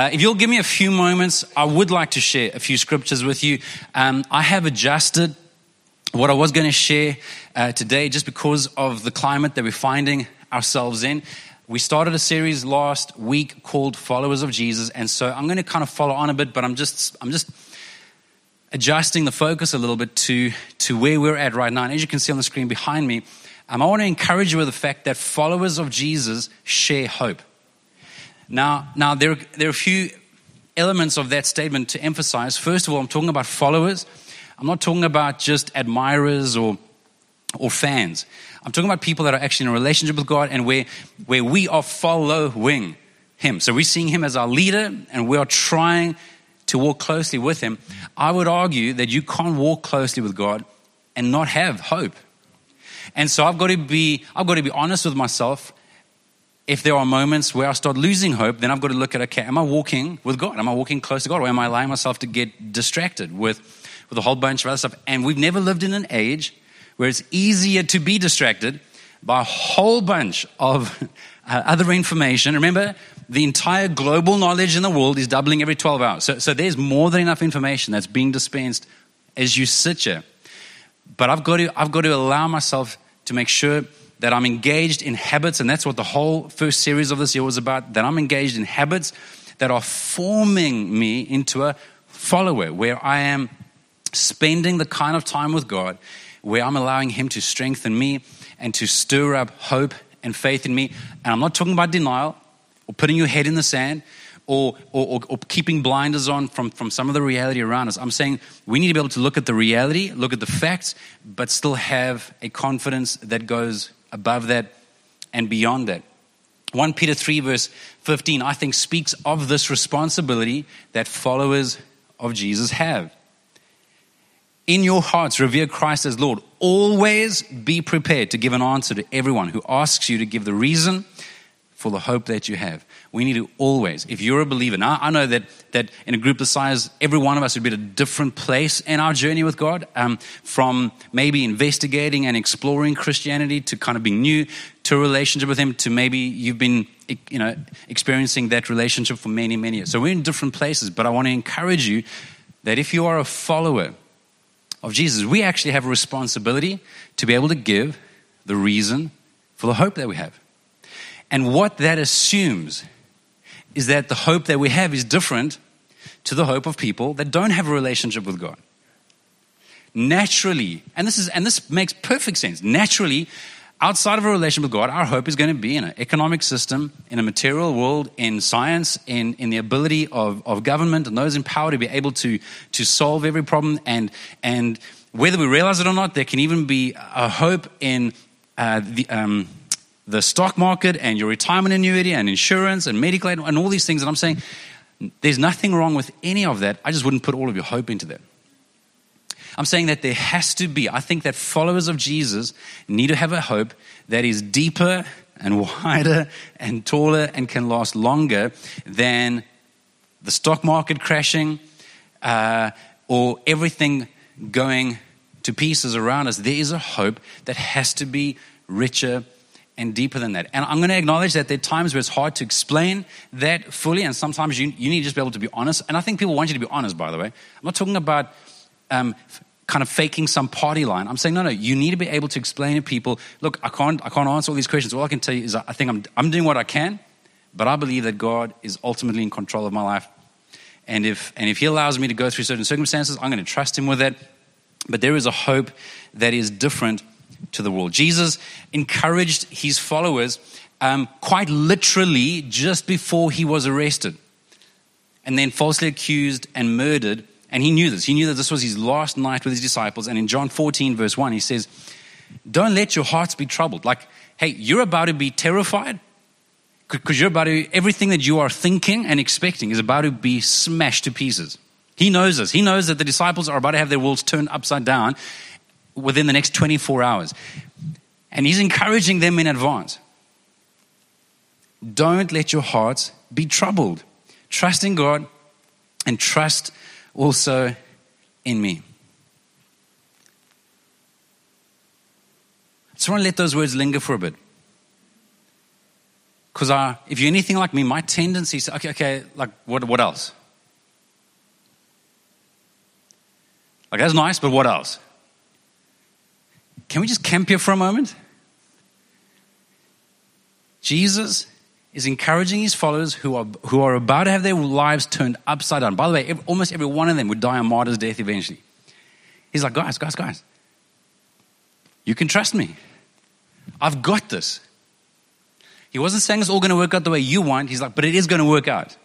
Uh, if you'll give me a few moments, I would like to share a few scriptures with you. Um, I have adjusted what I was going to share uh, today just because of the climate that we're finding ourselves in. We started a series last week called Followers of Jesus, and so I'm going to kind of follow on a bit, but I'm just I'm just adjusting the focus a little bit to to where we're at right now. And as you can see on the screen behind me, um, I want to encourage you with the fact that followers of Jesus share hope. Now, now there, there are a few elements of that statement to emphasize. First of all, I'm talking about followers. I'm not talking about just admirers or, or fans. I'm talking about people that are actually in a relationship with God and where, where we are following Him. So we're seeing Him as our leader and we are trying to walk closely with Him. I would argue that you can't walk closely with God and not have hope. And so I've got to be, I've got to be honest with myself. If there are moments where I start losing hope, then I've got to look at, okay, am I walking with God? Am I walking close to God? Or am I allowing myself to get distracted with, with a whole bunch of other stuff? And we've never lived in an age where it's easier to be distracted by a whole bunch of uh, other information. Remember, the entire global knowledge in the world is doubling every 12 hours. So, so there's more than enough information that's being dispensed as you sit here. But I've got to, I've got to allow myself to make sure that I'm engaged in habits, and that's what the whole first series of this year was about, that I'm engaged in habits that are forming me into a follower, where I am spending the kind of time with God where I'm allowing Him to strengthen me and to stir up hope and faith in me. And I'm not talking about denial or putting your head in the sand or, or, or, keeping blinders on from, from some of the reality around us. I'm saying we need to be able to look at the reality, look at the facts, but still have a confidence that goes above that and beyond that. 1 Peter 3, verse 15, I think speaks of this responsibility that followers of Jesus have. In your hearts, revere Christ as Lord. Always be prepared to give an answer to everyone who asks you to give the reason for the hope that you have. We need to always, if you're a believer, now I know that, that in a group the size, every one of us would be at a different place in our journey with God, um, from maybe investigating and exploring Christianity to kind of being new to a relationship with Him to maybe you've been you know, experiencing that relationship for many, many years. So we're in different places, but I want to encourage you that if you are a follower of Jesus, we actually have a responsibility to be able to give the reason for the hope that we have. And what that assumes is that the hope that we have is different to the hope of people that don't have a relationship with God. Naturally, and this is and this makes perfect sense. Naturally, outside of a relationship with God, our hope is going to be in an economic system, in a material world, in science, in, in the ability of, of government and those in power to be able to, to solve every problem. And, and whether we realize it or not, there can even be a hope in uh, the, um, the stock market and your retirement annuity and insurance and medical aid and all these things. And I'm saying there's nothing wrong with any of that. I just wouldn't put all of your hope into that. I'm saying that there has to be, I think that followers of Jesus need to have a hope that is deeper and wider and taller and can last longer than the stock market crashing uh, or everything going to pieces around us. There is a hope that has to be richer and deeper than that. And I'm going to acknowledge that there are times where it's hard to explain that fully, and sometimes you, you need to just be able to be honest. And I think people want you to be honest, by the way. I'm not talking about um, kind of faking some party line. I'm saying, no, no, you need to be able to explain to people, look, I can't, I can't answer all these questions. All I can tell you is I think I'm, I'm doing what I can, but I believe that God is ultimately in control of my life. And if, and if He allows me to go through certain circumstances, I'm going to trust Him with that. But there is a hope that is different to the world. Jesus encouraged his followers um, quite literally just before he was arrested and then falsely accused and murdered. And he knew this. He knew that this was his last night with his disciples. And in John 14, verse 1, he says, Don't let your hearts be troubled. Like, hey, you're about to be terrified because you're about to, everything that you are thinking and expecting is about to be smashed to pieces. He knows this. He knows that the disciples are about to have their worlds turned upside down within the next 24 hours. And he's encouraging them in advance. Don't let your hearts be troubled. Trust in God and trust also in me. I just want to let those words linger for a bit. Because uh, if you're anything like me, my tendency is okay, okay, like what, what else? Like that's nice, but what else? Can we just camp here for a moment? Jesus is encouraging his followers who are, who are about to have their lives turned upside down. By the way, every, almost every one of them would die a martyr's death eventually. He's like, guys, guys, guys, you can trust me. I've got this. He wasn't saying it's all going to work out the way you want. He's like, but it is going to work out.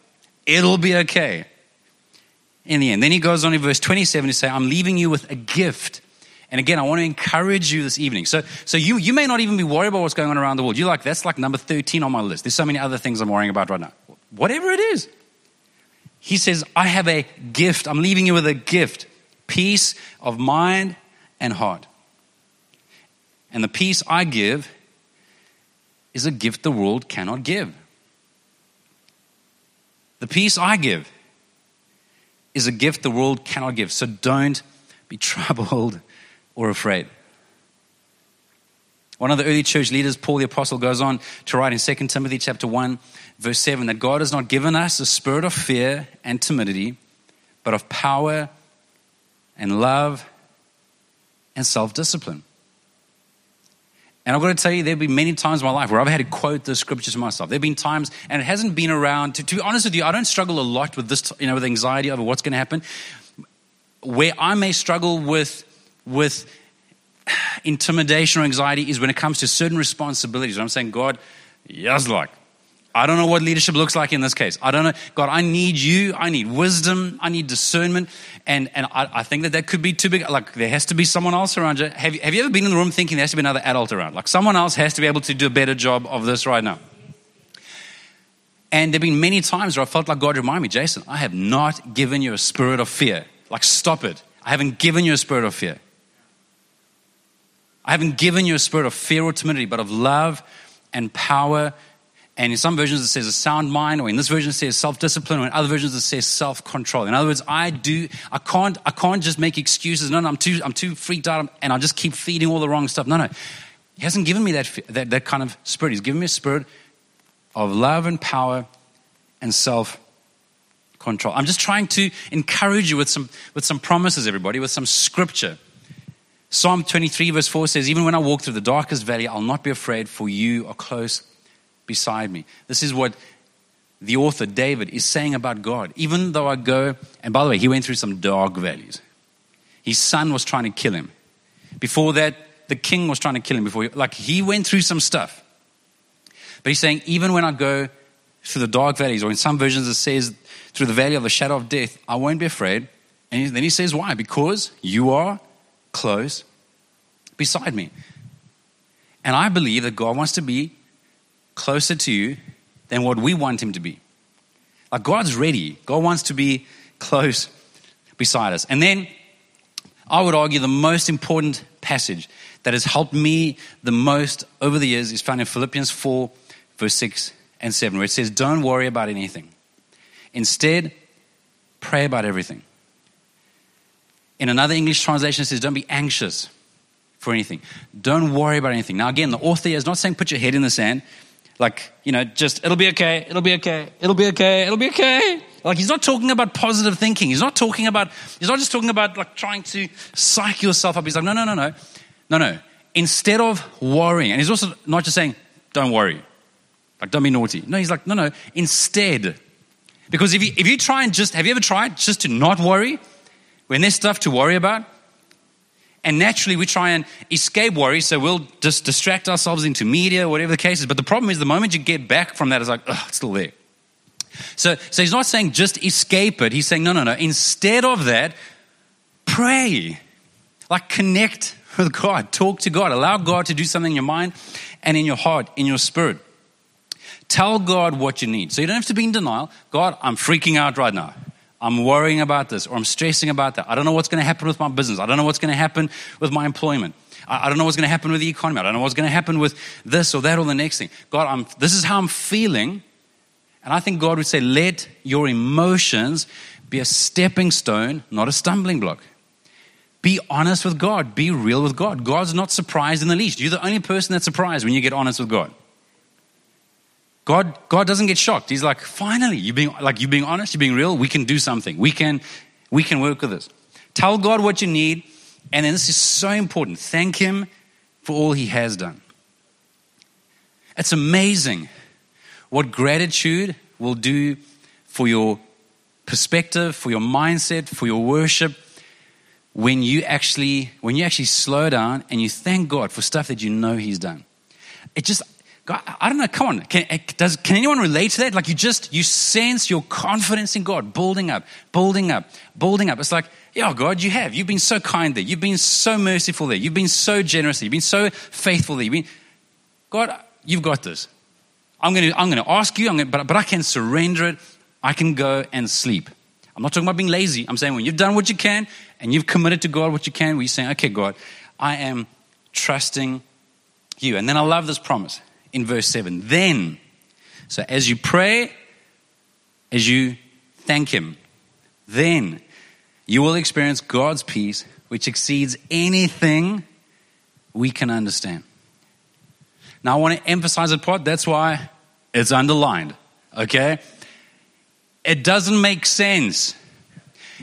It'll be okay in the end. Then he goes on in verse 27 to say, I'm leaving you with a gift. And again, I want to encourage you this evening. So, so you, you may not even be worried about what's going on around the world. You're like, that's like number 13 on my list. There's so many other things I'm worrying about right now. Whatever it is. He says, I have a gift. I'm leaving you with a gift peace of mind and heart. And the peace I give is a gift the world cannot give. The peace I give is a gift the world cannot give. So don't be troubled or afraid. One of the early church leaders, Paul the Apostle, goes on to write in 2 Timothy chapter 1, verse 7, that God has not given us a spirit of fear and timidity, but of power and love and self discipline. And I've got to tell you, there have been many times in my life where I've had to quote the scriptures to myself. There have been times, and it hasn't been around, to, to be honest with you, I don't struggle a lot with this, you know, with anxiety over what's going to happen. Where I may struggle with, with intimidation or anxiety is when it comes to certain responsibilities. I'm saying, God, yes, like, I don't know what leadership looks like in this case. I don't know. God, I need you. I need wisdom. I need discernment. And, and I, I, think that that could be too big. Like, there has to be someone else around you. Have, you. have you ever been in the room thinking there has to be another adult around? Like, someone else has to be able to do a better job of this right now. And there have been many times where I felt like God reminded me, Jason, I have not given you a spirit of fear. Like, stop it. I haven't given you a spirit of fear. I haven't given you a spirit of fear or timidity, but of love and power and in some versions it says a sound mind, or in this version it says self-discipline, or in other versions it says self-control. In other words, I do, I can't, I can't just make excuses. No, no, I'm too, I'm too freaked out, and I just keep feeding all the wrong stuff. No, no, He hasn't given me that, that, that kind of spirit. He's given me a spirit of love and power and self-control. I'm just trying to encourage you with some, with some promises, everybody, with some scripture. Psalm 23 verse 4 says, Even when I walk through the darkest valley, I'll not be afraid, for you are close beside me. This is what the author, David, is saying about God. Even though I go, and by the way, he went through some dark valleys. His son was trying to kill him. Before that, the king was trying to kill him. Before, like, he went through some stuff. But he's saying, even when I go through the dark valleys, or in some versions it says, through the valley of the shadow of death, I won't be afraid. And then he says, why? Because you are close beside me. And I believe that God wants to be closer to you than what we want him to be. Like God's ready. God wants to be close beside us. And then I would argue the most important passage that has helped me the most over the years is found in Philippians 4, verse 6 and 7, where it says, Don't worry about anything. Instead, pray about everything. In another English translation, it says, Don't be anxious for anything. Don't worry about anything. Now, again, the author is not saying put your head in the sand. Like, you know, just, it'll be okay, it'll be okay, it'll be okay, it'll be okay. Like, he's not talking about positive thinking. He's not talking about, he's not just talking about like trying to psych yourself up. He's like, no, no, no, no. No, no. Instead of worrying, and he's also not just saying, don't worry, like, don't be naughty. No, he's like, no, no. Instead, because if you, if you try and just, have you ever tried just to not worry when there's stuff to worry about? And naturally, we try and escape worry, so we'll just distract ourselves into media, whatever the case is. But the problem is, the moment you get back from that, it's like, oh, it's still there. So, so he's not saying just escape it. He's saying, no, no, no. Instead of that, pray. Like connect with God, talk to God, allow God to do something in your mind and in your heart, in your spirit. Tell God what you need. So you don't have to be in denial. God, I'm freaking out right now. I'm worrying about this or I'm stressing about that. I don't know what's going to happen with my business. I don't know what's going to happen with my employment. I, don't know what's going to happen with the economy. I don't know what's going to happen with this or that or the next thing. God, I'm, this is how I'm feeling. And I think God would say, let your emotions be a stepping stone, not a stumbling block. Be honest with God. Be real with God. God's not surprised in the least. You're the only person that's surprised when you get honest with God. God, God doesn't get shocked. He's like, finally, you being like you being honest, you being real, we can do something. We can we can work with this. Tell God what you need, and then this is so important. Thank Him for all He has done. It's amazing what gratitude will do for your perspective, for your mindset, for your worship, when you actually when you actually slow down and you thank God for stuff that you know He's done. It just God, I don't know. Come on, can, eh, does, can anyone relate to that? Like you just you sense your confidence in God building up, building up, building up. It's like, yeah, God, you have. You've been so kind there. You've been so merciful there. You've been so generous there. You've been so faithful there. You've been, God, you've got this. I'm going to I'm going to ask you, gonna, but but I can surrender it. I can go and sleep. I'm not talking about being lazy. I'm saying when you've done what you can and you've committed to God what you can, you're saying, okay, God, I am trusting you. And then I love this promise in verse 7. Then, so as you pray, as you thank Him, then you will experience God's peace, which exceeds anything we can understand. Now, I want to emphasize that part. That's why it's underlined, okay? It doesn't make sense.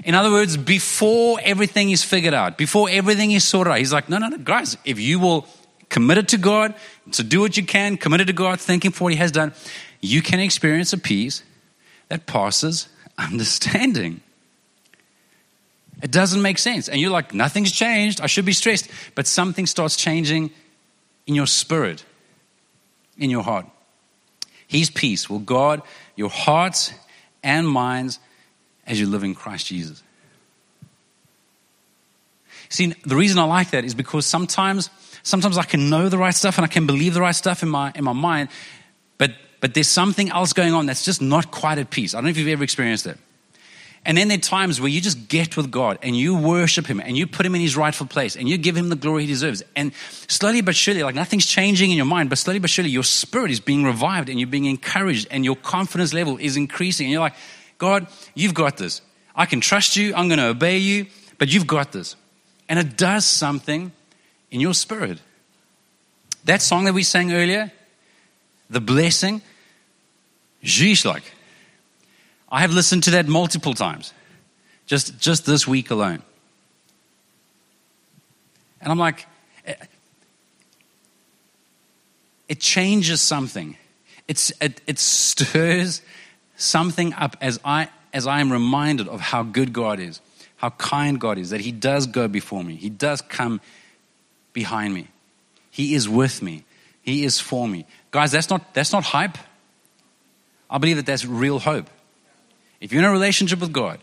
In other words, before everything is figured out, before everything is sorted out, he's like, no, no, no, guys, if you will commit it to God, to do what you can, committed to God, thanking for what he has done, you can experience a peace that passes understanding. It doesn't make sense. And you're like, nothing's changed. I should be stressed. But something starts changing in your spirit, in your heart. His peace will guard your hearts and minds as you live in Christ Jesus. See, the reason I like that is because sometimes, sometimes I can know the right stuff and I can believe the right stuff in my, in my mind, but, but there's something else going on that's just not quite at peace. I don't know if you've ever experienced it. And then there are times where you just get with God and you worship Him and you put Him in His rightful place and you give Him the glory He deserves. And slowly but surely, like nothing's changing in your mind, but slowly but surely, your spirit is being revived and you're being encouraged and your confidence level is increasing. And you're like, God, you've got this. I can trust you. I'm going to obey you, but you've got this. And it does something in your spirit. That song that we sang earlier, the blessing, geez, like I have listened to that multiple times, just, just this week alone. And I'm like, eh, it changes something. It's, it, it stirs something up as I, as I am reminded of how good God is, how kind God is, that He does go before me, He does come behind me, He is with me, He is for me. Guys, that's not, that's not hype. I believe that that's real hope. If you're in a relationship with God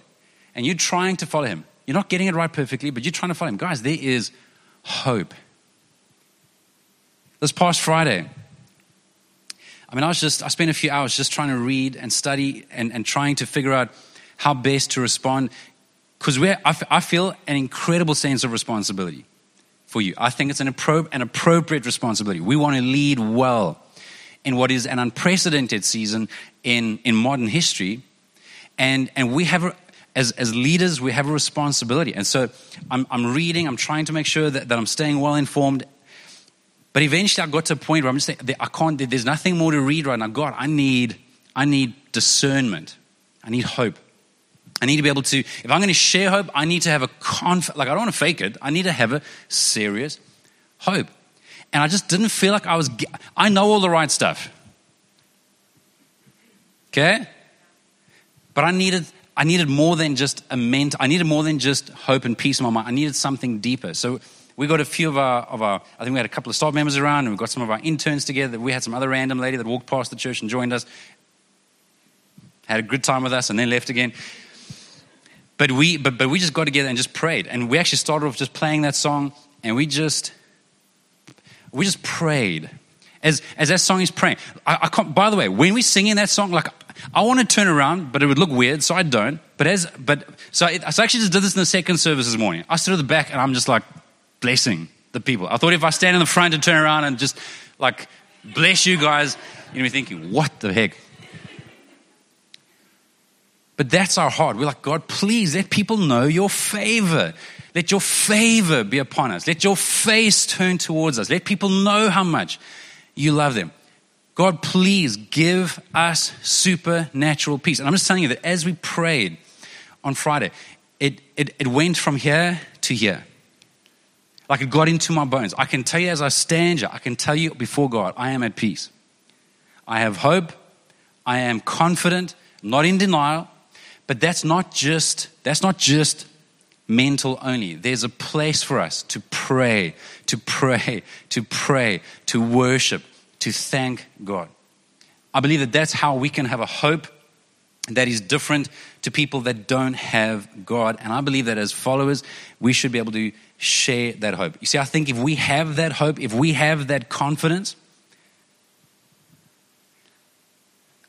and you're trying to follow Him, you're not getting it right perfectly, but you're trying to follow Him. Guys, there is hope. This past Friday, I mean, I was just, I spent a few hours just trying to read and study and, and trying to figure out how best to respond because I, I feel an incredible sense of responsibility for you. I think it's an, appro- an appropriate responsibility. We want to lead well in what is an unprecedented season in, in modern history and, and we have, as, as leaders, we have a responsibility. And so I'm, I'm reading, I'm trying to make sure that, that I'm staying well informed. But eventually I got to a point where I'm just saying, I can't, there's nothing more to read right now. God, I need, I need discernment. I need hope. I need to be able to, if I'm going to share hope, I need to have a conf, like I don't want to fake it. I need to have a serious hope. And I just didn't feel like I was, I know all the right stuff. Okay? But I needed, I needed more than just a ment. I needed more than just hope and peace in my mind. I needed something deeper. So we got a few of our, of our, I think we had a couple of staff members around, and we got some of our interns together. We had some other random lady that walked past the church and joined us, had a good time with us, and then left again. But we, but, but we just got together and just prayed. And we actually started off just playing that song, and we just, we just prayed. As, as that song is praying. I, I can't, by the way, when we sing in that song, like I want to turn around, but it would look weird, so I don't. But as but so, it, so I actually just did this in the second service this morning. I stood at the back and I'm just like blessing the people. I thought if I stand in the front and turn around and just like bless you guys, you'd be thinking, what the heck? But that's our heart. We're like, God, please let people know your favor. Let your favor be upon us. Let your face turn towards us. Let people know how much you love them. God, please give us supernatural peace. And I'm just telling you that as we prayed on Friday, it, it, it went from here to here. Like it got into my bones. I can tell you as I stand here, I can tell you before God, I am at peace. I have hope. I am confident, not in denial. But that's not just, that's not just mental only. There's a place for us to pray, to pray, to pray, to worship, to thank God. I believe that that's how we can have a hope that is different to people that don't have God. And I believe that as followers, we should be able to share that hope. You see, I think if we have that hope, if we have that confidence,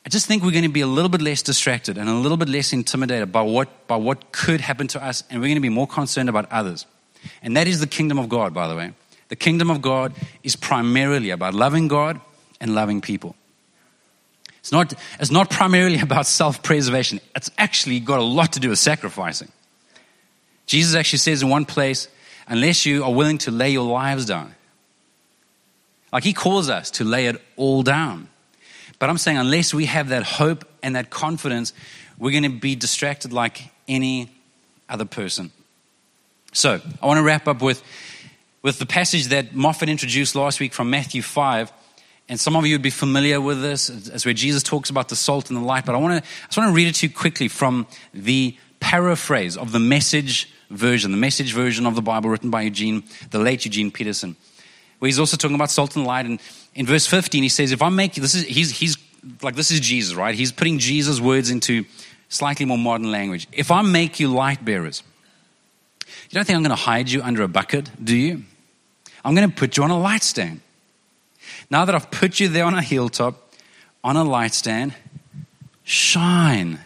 I just think we're going to be a little bit less distracted and a little bit less intimidated by what, by what could happen to us, and we're going to be more concerned about others. And that is the kingdom of God, by the way. The kingdom of God is primarily about loving God and loving people. It's not, it's not primarily about self preservation, it's actually got a lot to do with sacrificing. Jesus actually says in one place, unless you are willing to lay your lives down, like he calls us to lay it all down. But I'm saying, unless we have that hope and that confidence, we're going to be distracted like any other person. So, I want to wrap up with, with the passage that Moffat introduced last week from Matthew 5. And some of you would be familiar with this. It's where Jesus talks about the salt and the light. But I, want to, I just want to read it to you quickly from the paraphrase of the message version, the message version of the Bible written by Eugene, the late Eugene Peterson, where he's also talking about salt and light. And in verse 15, he says, If I make this is he's he's like this is Jesus, right? He's putting Jesus' words into slightly more modern language. If I make you light bearers, you don't think I'm going to hide you under a bucket, do you? I'm going to put you on a light stand. Now that I've put you there on a hilltop, on a light stand, shine.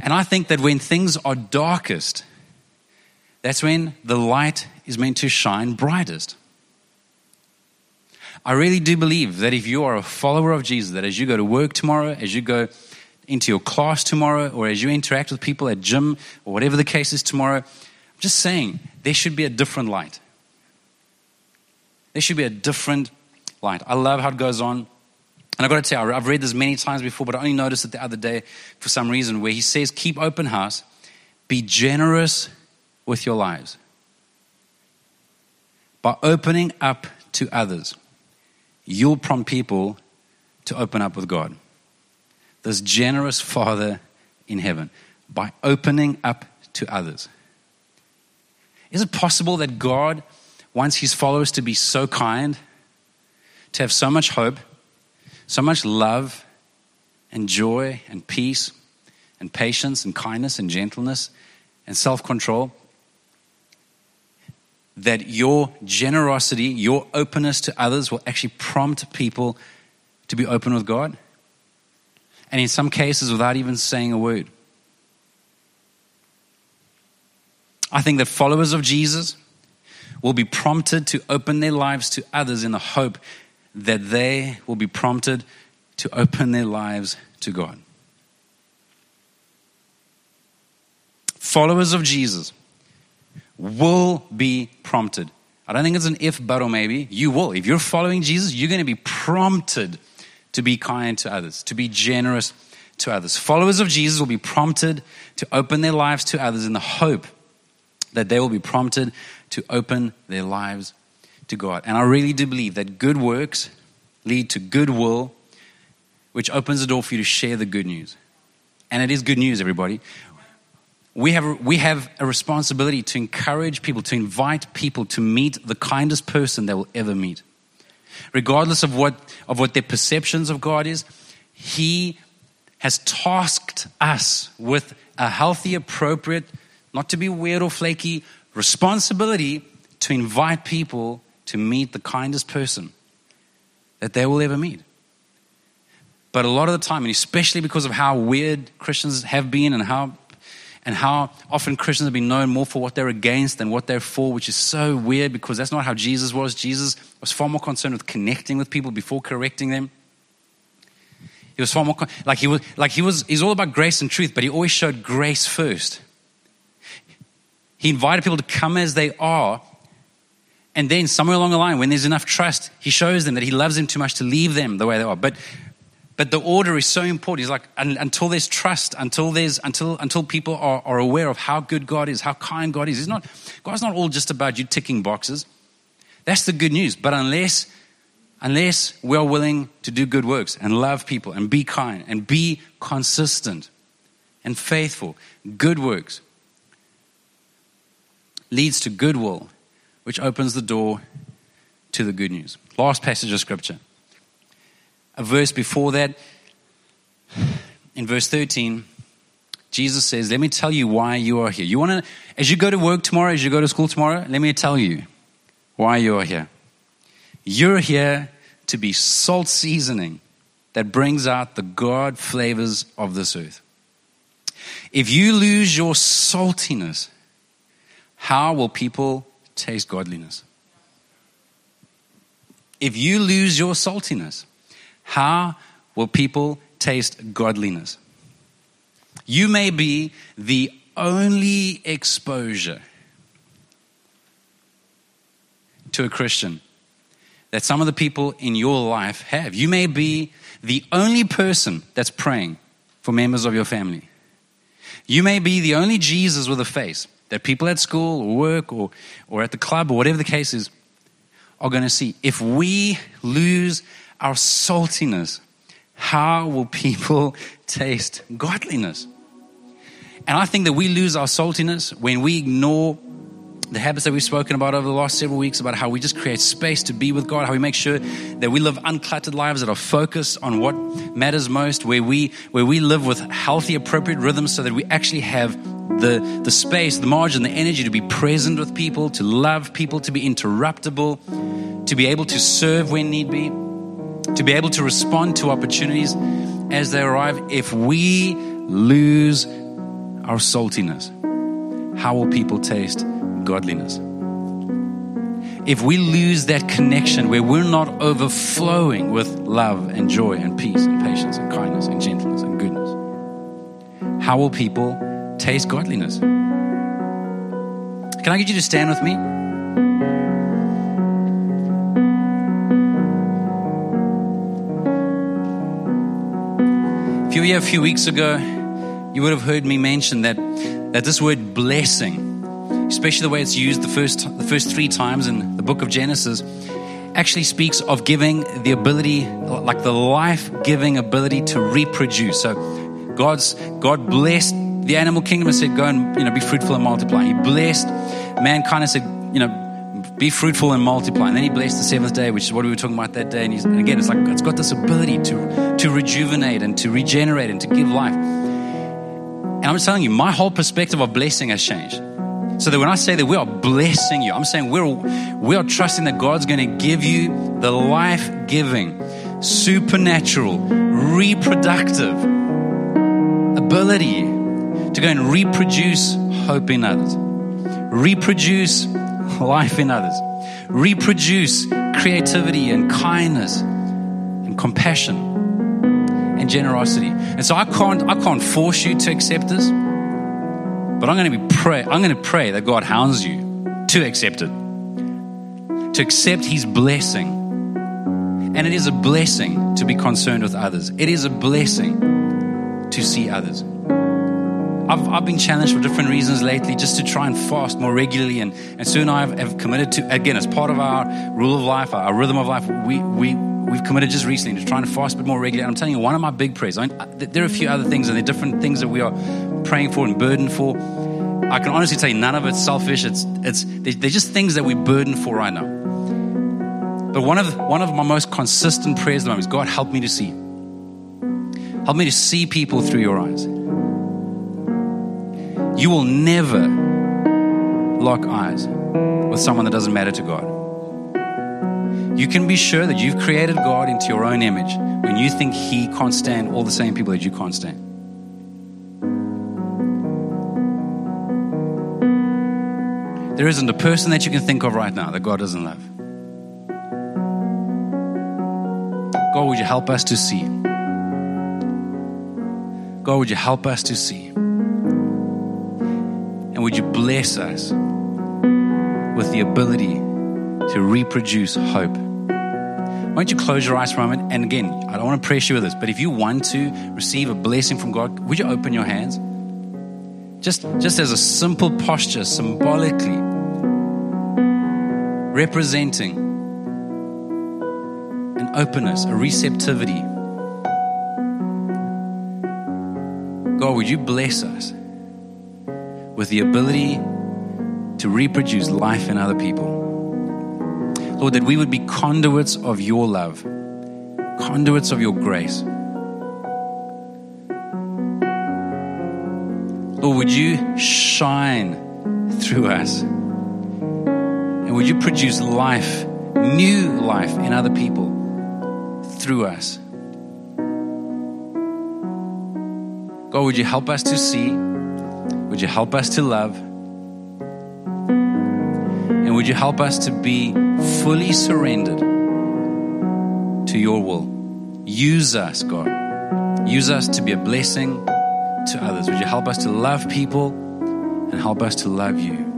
And I think that when things are darkest, that's when the light is meant to shine brightest. I really do believe that if you are a follower of Jesus, that as you go to work tomorrow, as you go into your class tomorrow, or as you interact with people at gym, or whatever the case is tomorrow, I'm just saying there should be a different light. There should be a different light. I love how it goes on. And I've got to tell you, I've read this many times before, but I only noticed it the other day for some reason, where he says, Keep open house, be generous with your lives by opening up to others you'll prompt people to open up with God. This generous Father in heaven by opening up to others. Is it possible that God wants his followers to be so kind, to have so much hope, so much love and joy and peace and patience and kindness and gentleness and self control that your generosity, your openness to others will actually prompt people to be open with God. And in some cases, without even saying a word. I think that followers of Jesus will be prompted to open their lives to others in the hope that they will be prompted to open their lives to God. Followers of Jesus will be prompted. I don't think it's an if, but, or maybe. You will. If you're following Jesus, you're going to be prompted to be kind to others, to be generous to others. Followers of Jesus will be prompted to open their lives to others in the hope that they will be prompted to open their lives to God. And I really do believe that good works lead to goodwill, which opens the door for you to share the good news. And it is good news, everybody we have, we have a responsibility to encourage people, to invite people to meet the kindest person they will ever meet. Regardless of what, of what their perceptions of God is, He has tasked us with a healthy, appropriate, not to be weird or flaky, responsibility to invite people to meet the kindest person that they will ever meet. But a lot of the time, and especially because of how weird Christians have been and how and how often Christians have been known more for what they're against than what they're for, which is so weird because that's not how Jesus was. Jesus was far more concerned with connecting with people before correcting them. He was far more like he was like he was he's all about grace and truth, but he always showed grace first. He invited people to come as they are And then somewhere along the line, when there's enough trust, he shows them that he loves them too much to leave them the way they are. But but the order is so important. He's like, until there's trust, until there's until until people are, are aware of how good God is, how kind God is. He's not God's not all just about you ticking boxes. That's the good news. But unless unless we are willing to do good works and love people and be kind and be consistent and faithful, good works leads to goodwill, which opens the door to the good news. Last passage of scripture. A verse before that, in verse 13, Jesus says, Let me tell you why you are here. You want to, as you go to work tomorrow, as you go to school tomorrow, let me tell you why you are here. You're here to be salt seasoning that brings out the God flavors of this earth. If you lose your saltiness, how will people taste godliness? If you lose your saltiness, how will people taste godliness? You may be the only exposure to a Christian that some of the people in your life have. You may be the only person that's praying for members of your family. You may be the only Jesus with a face that people at school or work or, or at the club or whatever the case is are going to see. If we lose our saltiness, how will people taste godliness? And I think that we lose our saltiness when we ignore the habits that we've spoken about over the last several weeks about how we just create space to be with God, how we make sure that we live uncluttered lives that are focused on what matters most, where we where we live with healthy, appropriate rhythms so that we actually have the, the space, the margin, the energy to be present with people, to love people, to be interruptible, to be able to serve when need be, to be able to respond to opportunities as they arrive. If we lose our saltiness, how will people taste godliness. If we lose that connection where we're not overflowing with love and joy and peace and patience and kindness and gentleness and goodness, how will people taste godliness? Can I get you to stand with me? If you were here a few weeks ago, you would have heard me mention that, that this word blessing especially the way it's used the first, the first three times in the book of Genesis, actually speaks of giving the ability, like the life giving ability to reproduce. So God's, God blessed the animal kingdom and said, Go and you know, be fruitful and multiply. He blessed mankind and said, You know, be fruitful and multiply. And then he blessed the seventh day, which is what we were talking about that day. And, and again, it's like it's got this ability to, to rejuvenate and to regenerate and to give life. And I'm telling you, my whole perspective of blessing has changed. So that when I say that we are blessing you, I'm saying we're, we are trusting that God's going to give you the life giving, supernatural, reproductive ability to go and reproduce hope in others, reproduce life in others, reproduce creativity and kindness and compassion and generosity. And so I can't, I can't force you to accept this. But I'm going to be pray. I'm going to pray that God hounds you to accept it, to accept His blessing. And it is a blessing to be concerned with others. It is a blessing to see others. I've, I've been challenged for different reasons lately just to try and fast more regularly. And, and soon I have, have committed to, again, as part of our rule of life, our rhythm of life, we, we, we've committed just recently to trying to fast a bit more regularly. And I'm telling you, one of my big prayers, I, there are a few other things and there are different things that we are praying for and burdened for. I can honestly tell you, none of it's selfish. It's, it's, they're just things that we burden for right now. But one of, one of my most consistent prayers at the moment is God, help me to see. Help me to see people through your eyes. You will never lock eyes with someone that doesn't matter to God. You can be sure that you've created God into your own image when you think He can't stand all the same people that you can't stand. There isn't a person that you can think of right now that God doesn't love. God, would you help us to see? God, would you help us to see? And would you bless us with the ability to reproduce hope. Why don't you close your eyes for a moment? And again, I don't want to pressure you with this, but if you want to receive a blessing from God, would you open your hands? Just, just as a simple posture, symbolically representing an openness, a receptivity. God, would you bless us with the ability to reproduce life in other people? Lord, that we would be conduits of your love, conduits of your grace. Lord, would you shine through us? And would you produce life, new life in other people through us? God, would you help us to see? Would you help us to love? And would you help us to be fully surrendered to your will? Use us, God. Use us to be a blessing to others. Would you help us to love people and help us to love you?